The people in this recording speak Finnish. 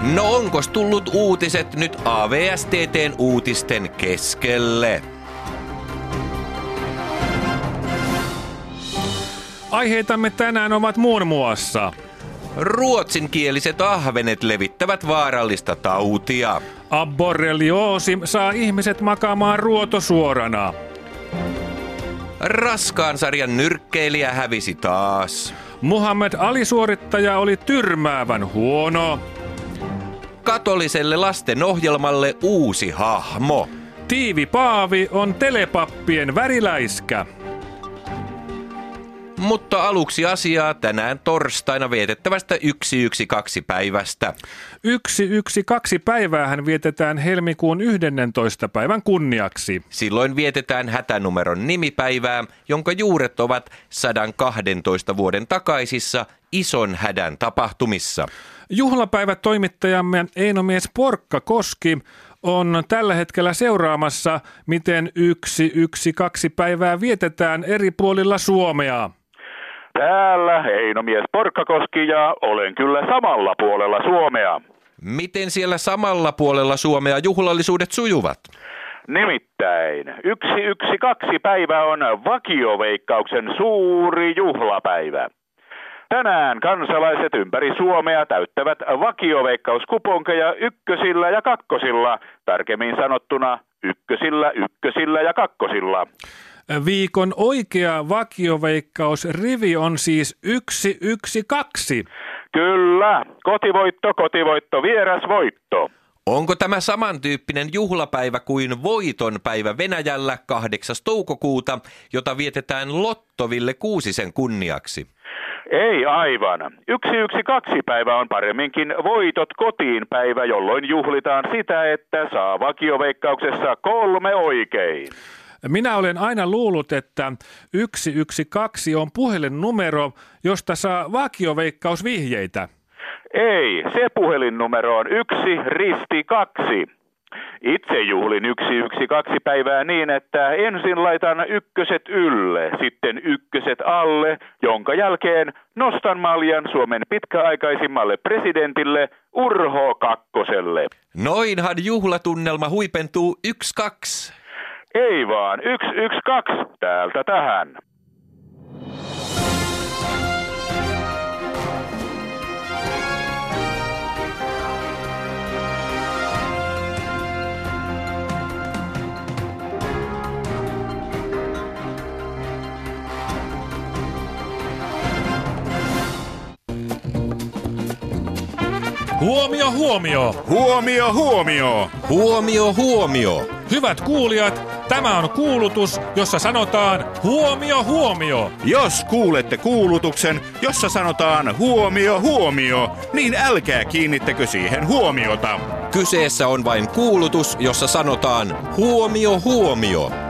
No onkos tullut uutiset nyt AVSTTn uutisten keskelle? Aiheitamme tänään ovat muun muassa Ruotsinkieliset ahvenet levittävät vaarallista tautia. Aborrelioosi saa ihmiset makaamaan ruotosuorana. Raskaan sarjan nyrkkeilijä hävisi taas. Muhammed Ali-suorittaja oli tyrmäävän huono. Katoliselle lastenohjelmalle uusi hahmo. Tiivi Paavi on telepappien väriläiskä. Mutta aluksi asiaa tänään torstaina vietettävästä 112 päivästä. 112 päiväähän vietetään helmikuun 11. päivän kunniaksi. Silloin vietetään hätänumeron nimipäivää, jonka juuret ovat 112 vuoden takaisissa ison hädän tapahtumissa. Juhlapäivät toimittajamme Einomies Porkka Koski on tällä hetkellä seuraamassa, miten 112 päivää vietetään eri puolilla Suomea. Täällä Heinomies Porkkakoski ja olen kyllä samalla puolella Suomea. Miten siellä samalla puolella Suomea juhlallisuudet sujuvat? Nimittäin 112 päivä on vakioveikkauksen suuri juhlapäivä. Tänään kansalaiset ympäri Suomea täyttävät vakioveikkauskuponkeja ykkösillä ja kakkosilla, tarkemmin sanottuna ykkösillä, ykkösillä ja kakkosilla. Viikon oikea vakioveikkausrivi on siis 112. Kyllä, kotivoitto, kotivoitto, vierasvoitto. Onko tämä samantyyppinen juhlapäivä kuin voiton päivä Venäjällä 8. toukokuuta, jota vietetään Lottoville Kuusisen kunniaksi? Ei aivan. 112 päivä on paremminkin voitot kotiin päivä, jolloin juhlitaan sitä, että saa vakioveikkauksessa kolme oikein. Minä olen aina luullut, että 112 on puhelinnumero, josta saa vakioveikkausvihjeitä. Ei, se puhelinnumero on yksi risti kaksi. Itse juhlin yksi yksi kaksi päivää niin, että ensin laitan ykköset ylle, sitten ykköset alle, jonka jälkeen nostan maljan Suomen pitkäaikaisimmalle presidentille Urho Kakkoselle. Noinhan juhlatunnelma huipentuu yksi kaksi. Ei vaan, yksi yksi kaksi täältä tähän. Huomio, huomio! Huomio, huomio! Huomio, huomio! Hyvät kuulijat, tämä on kuulutus, jossa sanotaan huomio, huomio. Jos kuulette kuulutuksen, jossa sanotaan huomio, huomio, niin älkää kiinnittäkö siihen huomiota. Kyseessä on vain kuulutus, jossa sanotaan huomio, huomio.